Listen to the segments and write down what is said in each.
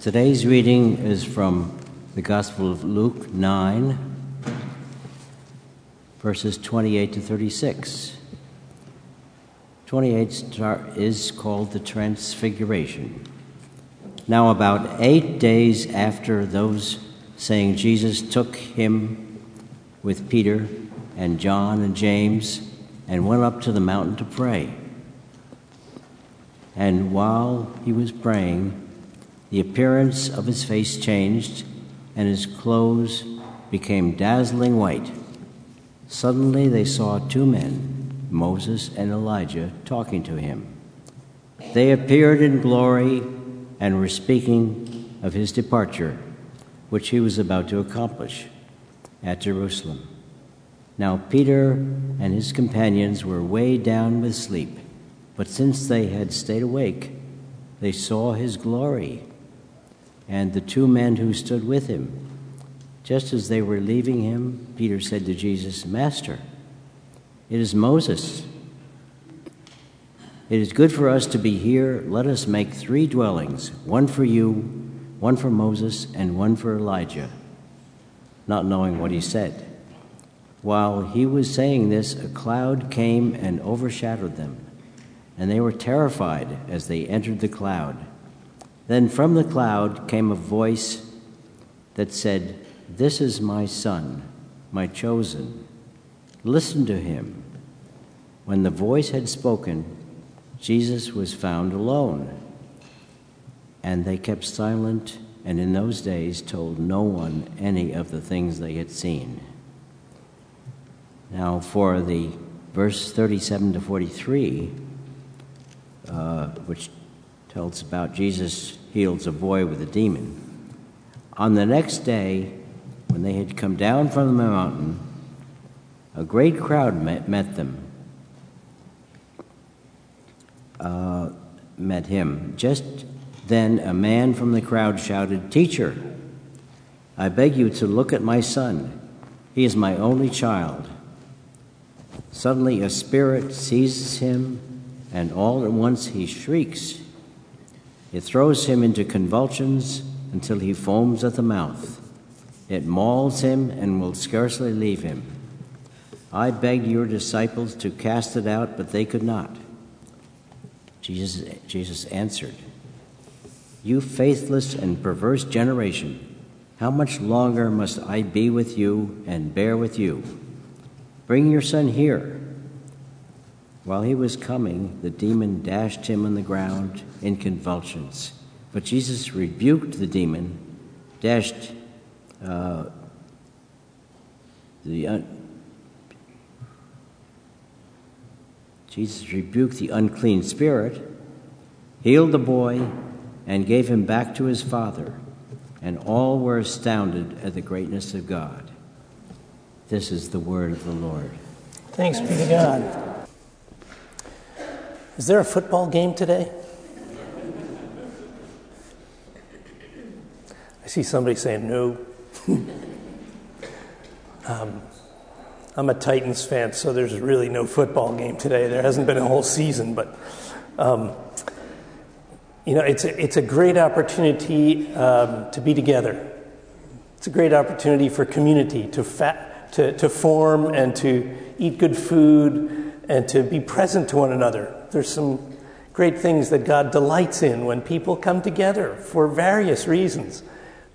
Today's reading is from the Gospel of Luke 9, verses 28 to 36. 28 is called the Transfiguration. Now, about eight days after those saying, Jesus took him with Peter and John and James and went up to the mountain to pray. And while he was praying, the appearance of his face changed, and his clothes became dazzling white. Suddenly they saw two men, Moses and Elijah, talking to him. They appeared in glory and were speaking of his departure, which he was about to accomplish at Jerusalem. Now Peter and his companions were weighed down with sleep, but since they had stayed awake, they saw his glory and the two men who stood with him. Just as they were leaving him, Peter said to Jesus, Master, it is Moses. It is good for us to be here. Let us make three dwellings one for you, one for Moses, and one for Elijah. Not knowing what he said. While he was saying this, a cloud came and overshadowed them, and they were terrified as they entered the cloud. Then from the cloud came a voice that said, This is my son, my chosen. Listen to him. When the voice had spoken, Jesus was found alone. And they kept silent, and in those days told no one any of the things they had seen. Now, for the verse 37 to 43, uh, which tells about Jesus heals a boy with a demon. On the next day, when they had come down from the mountain, a great crowd met, met them, uh, met him. Just then, a man from the crowd shouted, Teacher, I beg you to look at my son. He is my only child. Suddenly, a spirit seizes him, and all at once he shrieks. It throws him into convulsions until he foams at the mouth. It mauls him and will scarcely leave him. I begged your disciples to cast it out, but they could not. Jesus, Jesus answered, You faithless and perverse generation, how much longer must I be with you and bear with you? Bring your son here. While he was coming, the demon dashed him on the ground in convulsions. But Jesus rebuked the demon, dashed uh, the un- Jesus rebuked the unclean spirit, healed the boy, and gave him back to his father. And all were astounded at the greatness of God. This is the word of the Lord. Thanks be to God. Is there a football game today? I see somebody saying no. um, I'm a Titans fan, so there's really no football game today. There hasn't been a whole season, but um, you know, it's a, it's a great opportunity um, to be together. It's a great opportunity for community to, to, to form and to eat good food and to be present to one another. There's some great things that God delights in when people come together for various reasons.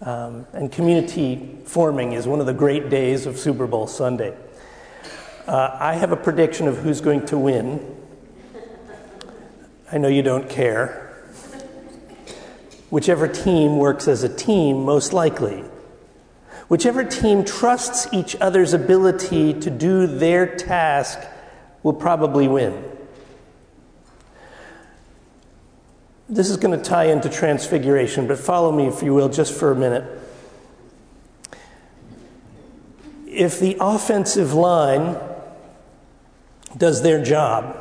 Um, and community forming is one of the great days of Super Bowl Sunday. Uh, I have a prediction of who's going to win. I know you don't care. Whichever team works as a team, most likely. Whichever team trusts each other's ability to do their task will probably win. This is going to tie into transfiguration, but follow me, if you will, just for a minute. If the offensive line does their job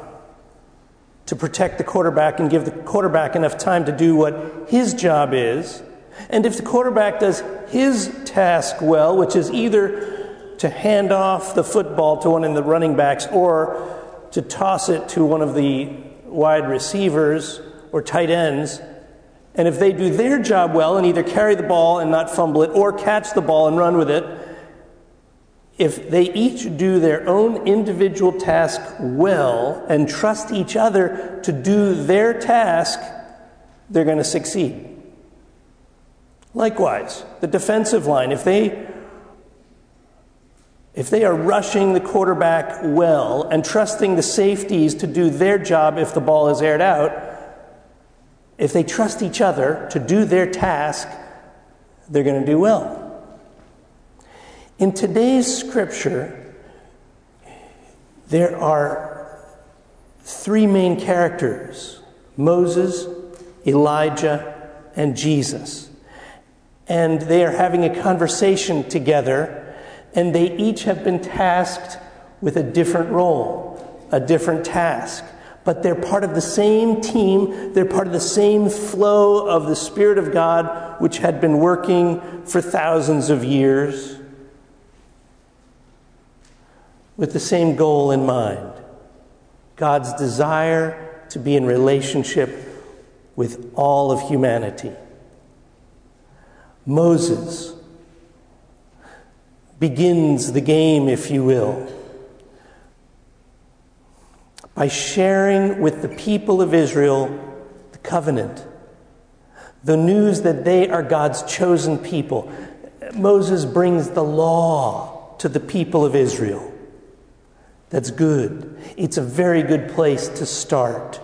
to protect the quarterback and give the quarterback enough time to do what his job is, and if the quarterback does his task well, which is either to hand off the football to one of the running backs or to toss it to one of the wide receivers or tight ends, And if they do their job well and either carry the ball and not fumble it or catch the ball and run with it, if they each do their own individual task well and trust each other to do their task, they're going to succeed. Likewise, the defensive line, if they if they are rushing the quarterback well and trusting the safeties to do their job if the ball is aired out, if they trust each other to do their task, they're going to do well. In today's scripture, there are three main characters Moses, Elijah, and Jesus. And they are having a conversation together, and they each have been tasked with a different role, a different task but they're part of the same team. They're part of the same flow of the Spirit of God, which had been working for thousands of years with the same goal in mind God's desire to be in relationship with all of humanity. Moses begins the game, if you will by sharing with the people of Israel the covenant, the news that they are God's chosen people. Moses brings the law to the people of Israel. That's good. It's a very good place to start.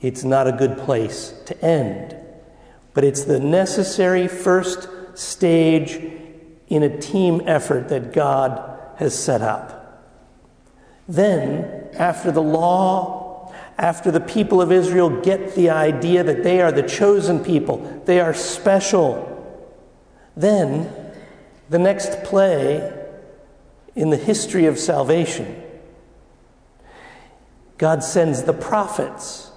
It's not a good place to end. But it's the necessary first stage in a team effort that God has set up. Then, after the law, after the people of Israel get the idea that they are the chosen people, they are special, then the next play in the history of salvation, God sends the prophets.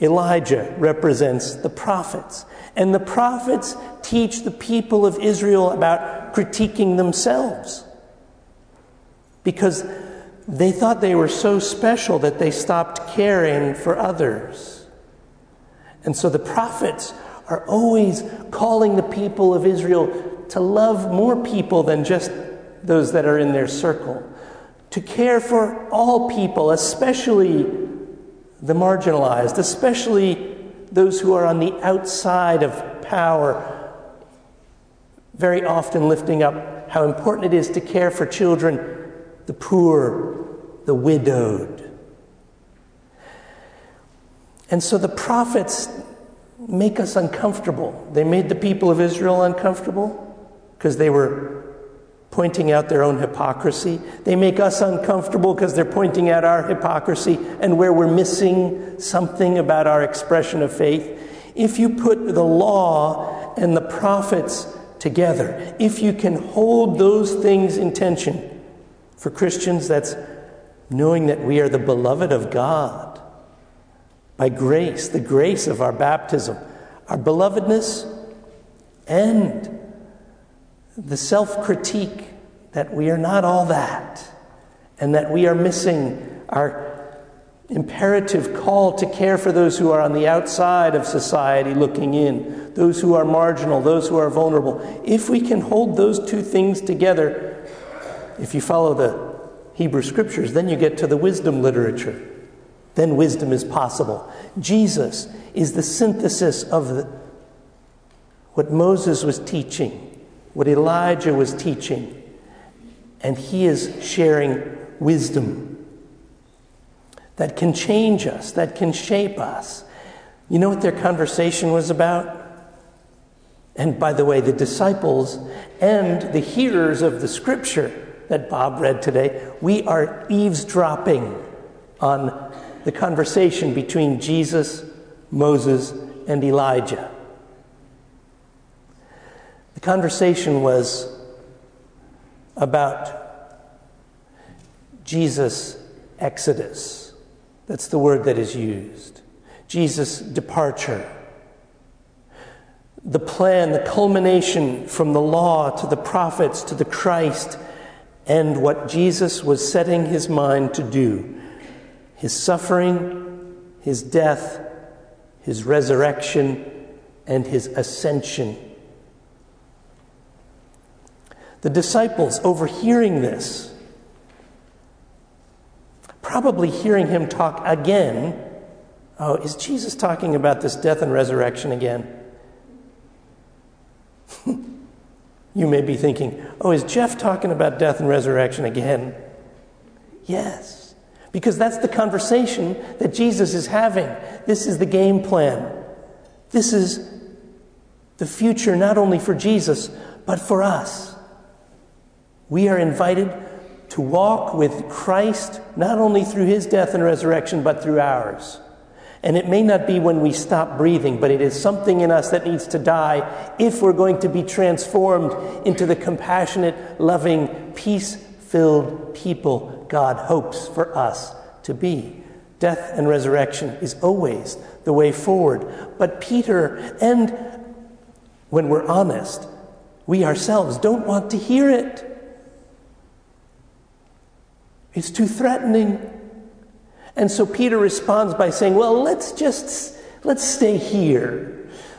Elijah represents the prophets. And the prophets teach the people of Israel about critiquing themselves. Because they thought they were so special that they stopped caring for others. And so the prophets are always calling the people of Israel to love more people than just those that are in their circle, to care for all people, especially the marginalized, especially those who are on the outside of power, very often lifting up how important it is to care for children the poor, the widowed. And so the prophets make us uncomfortable. They made the people of Israel uncomfortable because they were pointing out their own hypocrisy. They make us uncomfortable because they're pointing out our hypocrisy and where we're missing something about our expression of faith. If you put the law and the prophets together, if you can hold those things in tension, for Christians, that's knowing that we are the beloved of God by grace, the grace of our baptism, our belovedness, and the self critique that we are not all that, and that we are missing our imperative call to care for those who are on the outside of society looking in, those who are marginal, those who are vulnerable. If we can hold those two things together, if you follow the Hebrew scriptures, then you get to the wisdom literature. Then wisdom is possible. Jesus is the synthesis of the, what Moses was teaching, what Elijah was teaching, and he is sharing wisdom that can change us, that can shape us. You know what their conversation was about? And by the way, the disciples and the hearers of the scripture that Bob read today, we are eavesdropping on the conversation between Jesus, Moses, and Elijah. The conversation was about Jesus' exodus. That's the word that is used. Jesus' departure. The plan, the culmination from the law to the prophets to the Christ and what Jesus was setting his mind to do his suffering, his death, his resurrection, and his ascension. The disciples, overhearing this, probably hearing him talk again, oh, is Jesus talking about this death and resurrection again? you may be thinking, oh, is Jeff talking about death and resurrection again? Yes, because that's the conversation that Jesus is having. This is the game plan. This is the future not only for Jesus, but for us. We are invited to walk with Christ not only through his death and resurrection, but through ours. And it may not be when we stop breathing, but it is something in us that needs to die if we're going to be transformed into the compassionate, loving, peace filled people God hopes for us to be. Death and resurrection is always the way forward. But Peter, and when we're honest, we ourselves don't want to hear it. It's too threatening. And so Peter responds by saying, Well, let's just let's stay here.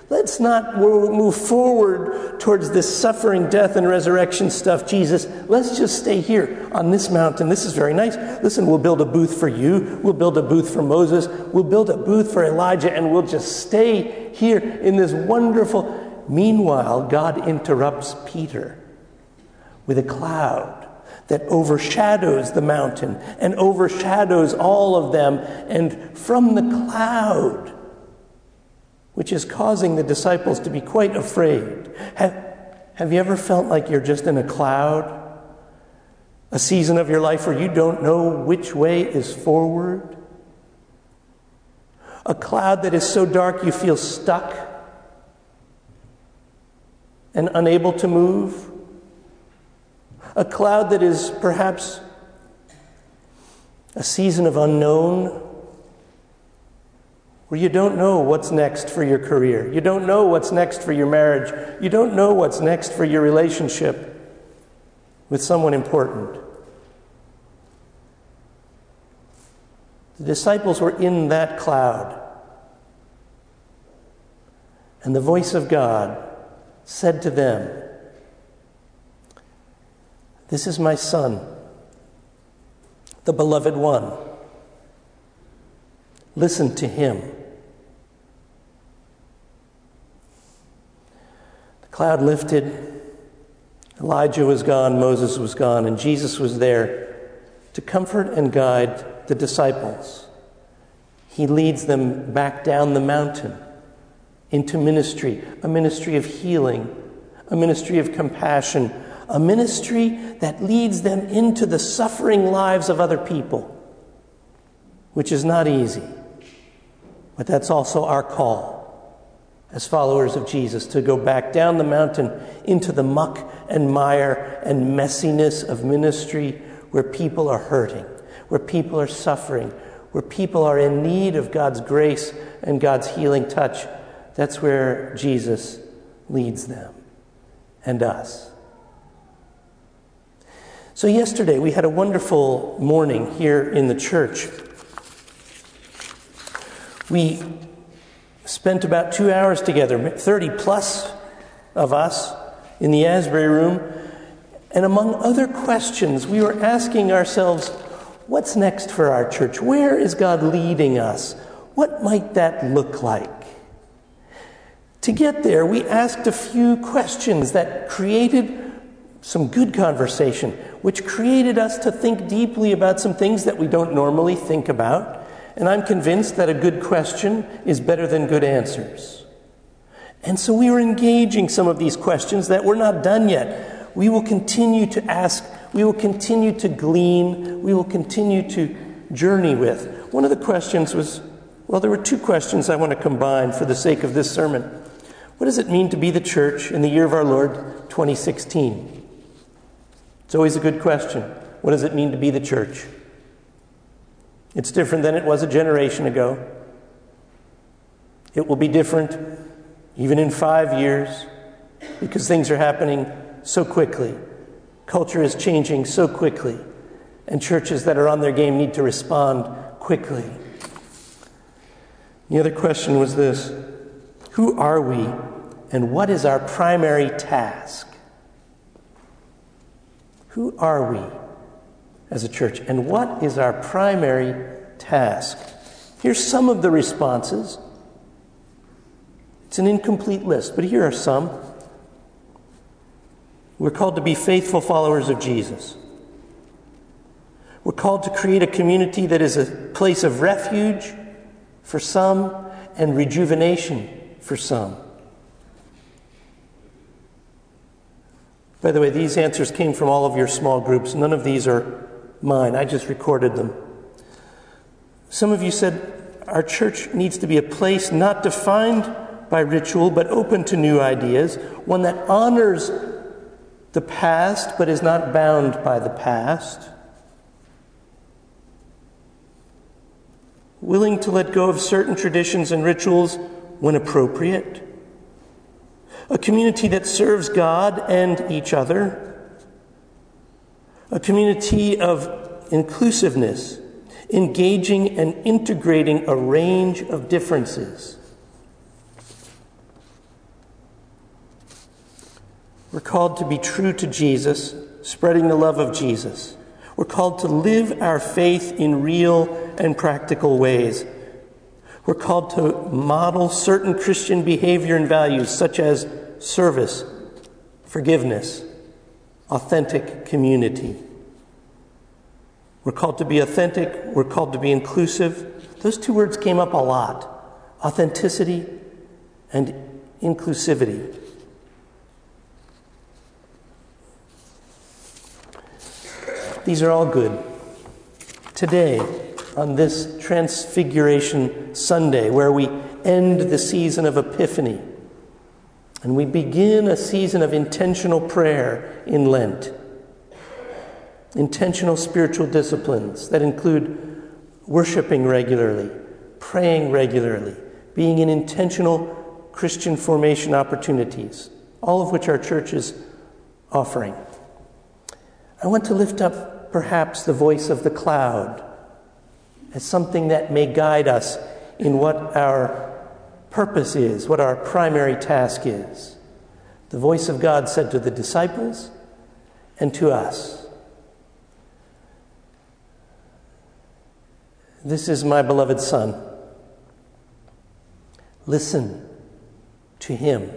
Let's not move forward towards this suffering, death, and resurrection stuff, Jesus. Let's just stay here on this mountain. This is very nice. Listen, we'll build a booth for you. We'll build a booth for Moses. We'll build a booth for Elijah, and we'll just stay here in this wonderful. Meanwhile, God interrupts Peter with a cloud that overshadows the mountain and overshadows all of them. And from the cloud, which is causing the disciples to be quite afraid. Have, have you ever felt like you're just in a cloud? A season of your life where you don't know which way is forward? A cloud that is so dark you feel stuck and unable to move? A cloud that is perhaps a season of unknown, where you don't know what's next for your career, you don't know what's next for your marriage, you don't know what's next for your relationship with someone important. The disciples were in that cloud. And the voice of God said to them, this is my Son, the beloved one. Listen to him. The cloud lifted. Elijah was gone, Moses was gone, and Jesus was there to comfort and guide the disciples. He leads them back down the mountain into ministry, a ministry of healing, a ministry of compassion, a ministry that leads them into the suffering lives of other people, which is not easy. But that's also our call as followers of Jesus to go back down the mountain into the muck and mire and messiness of ministry where people are hurting, where people are suffering, where people are in need of God's grace and God's healing touch. That's where Jesus leads them and us. So, yesterday we had a wonderful morning here in the church. We spent about two hours together, 30 plus of us in the Asbury room. And among other questions, we were asking ourselves, what's next for our church? Where is God leading us? What might that look like? To get there, we asked a few questions that created some good conversation, which created us to think deeply about some things that we don't normally think about. And I'm convinced that a good question is better than good answers. And so we are engaging some of these questions that we're not done yet. We will continue to ask, we will continue to glean, we will continue to journey with. One of the questions was well, there were two questions I want to combine for the sake of this sermon. What does it mean to be the church in the year of our Lord 2016? It's always a good question. What does it mean to be the church? It's different than it was a generation ago. It will be different even in five years because things are happening so quickly. Culture is changing so quickly, and churches that are on their game need to respond quickly. The other question was this Who are we, and what is our primary task? Who are we as a church, and what is our primary task? Here's some of the responses. It's an incomplete list, but here are some. We're called to be faithful followers of Jesus. We're called to create a community that is a place of refuge for some and rejuvenation for some. By the way, these answers came from all of your small groups. None of these are mine. I just recorded them. Some of you said our church needs to be a place not defined by ritual, but open to new ideas, one that honors the past but is not bound by the past. Willing to let go of certain traditions and rituals when appropriate. A community that serves God and each other. A community of inclusiveness, engaging and integrating a range of differences. We're called to be true to Jesus, spreading the love of Jesus. We're called to live our faith in real and practical ways. We're called to model certain Christian behavior and values, such as service, forgiveness, authentic community. We're called to be authentic, we're called to be inclusive. Those two words came up a lot authenticity and inclusivity. These are all good. Today, on this Transfiguration Sunday, where we end the season of Epiphany and we begin a season of intentional prayer in Lent, intentional spiritual disciplines that include worshiping regularly, praying regularly, being in intentional Christian formation opportunities, all of which our church is offering. I want to lift up perhaps the voice of the cloud as something that may guide us in what our purpose is, what our primary task is. The voice of God said to the disciples and to us This is my beloved Son. Listen to him.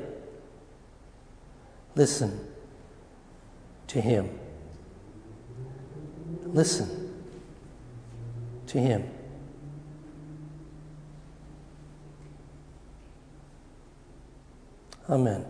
Listen to him. Listen to Him. Amen.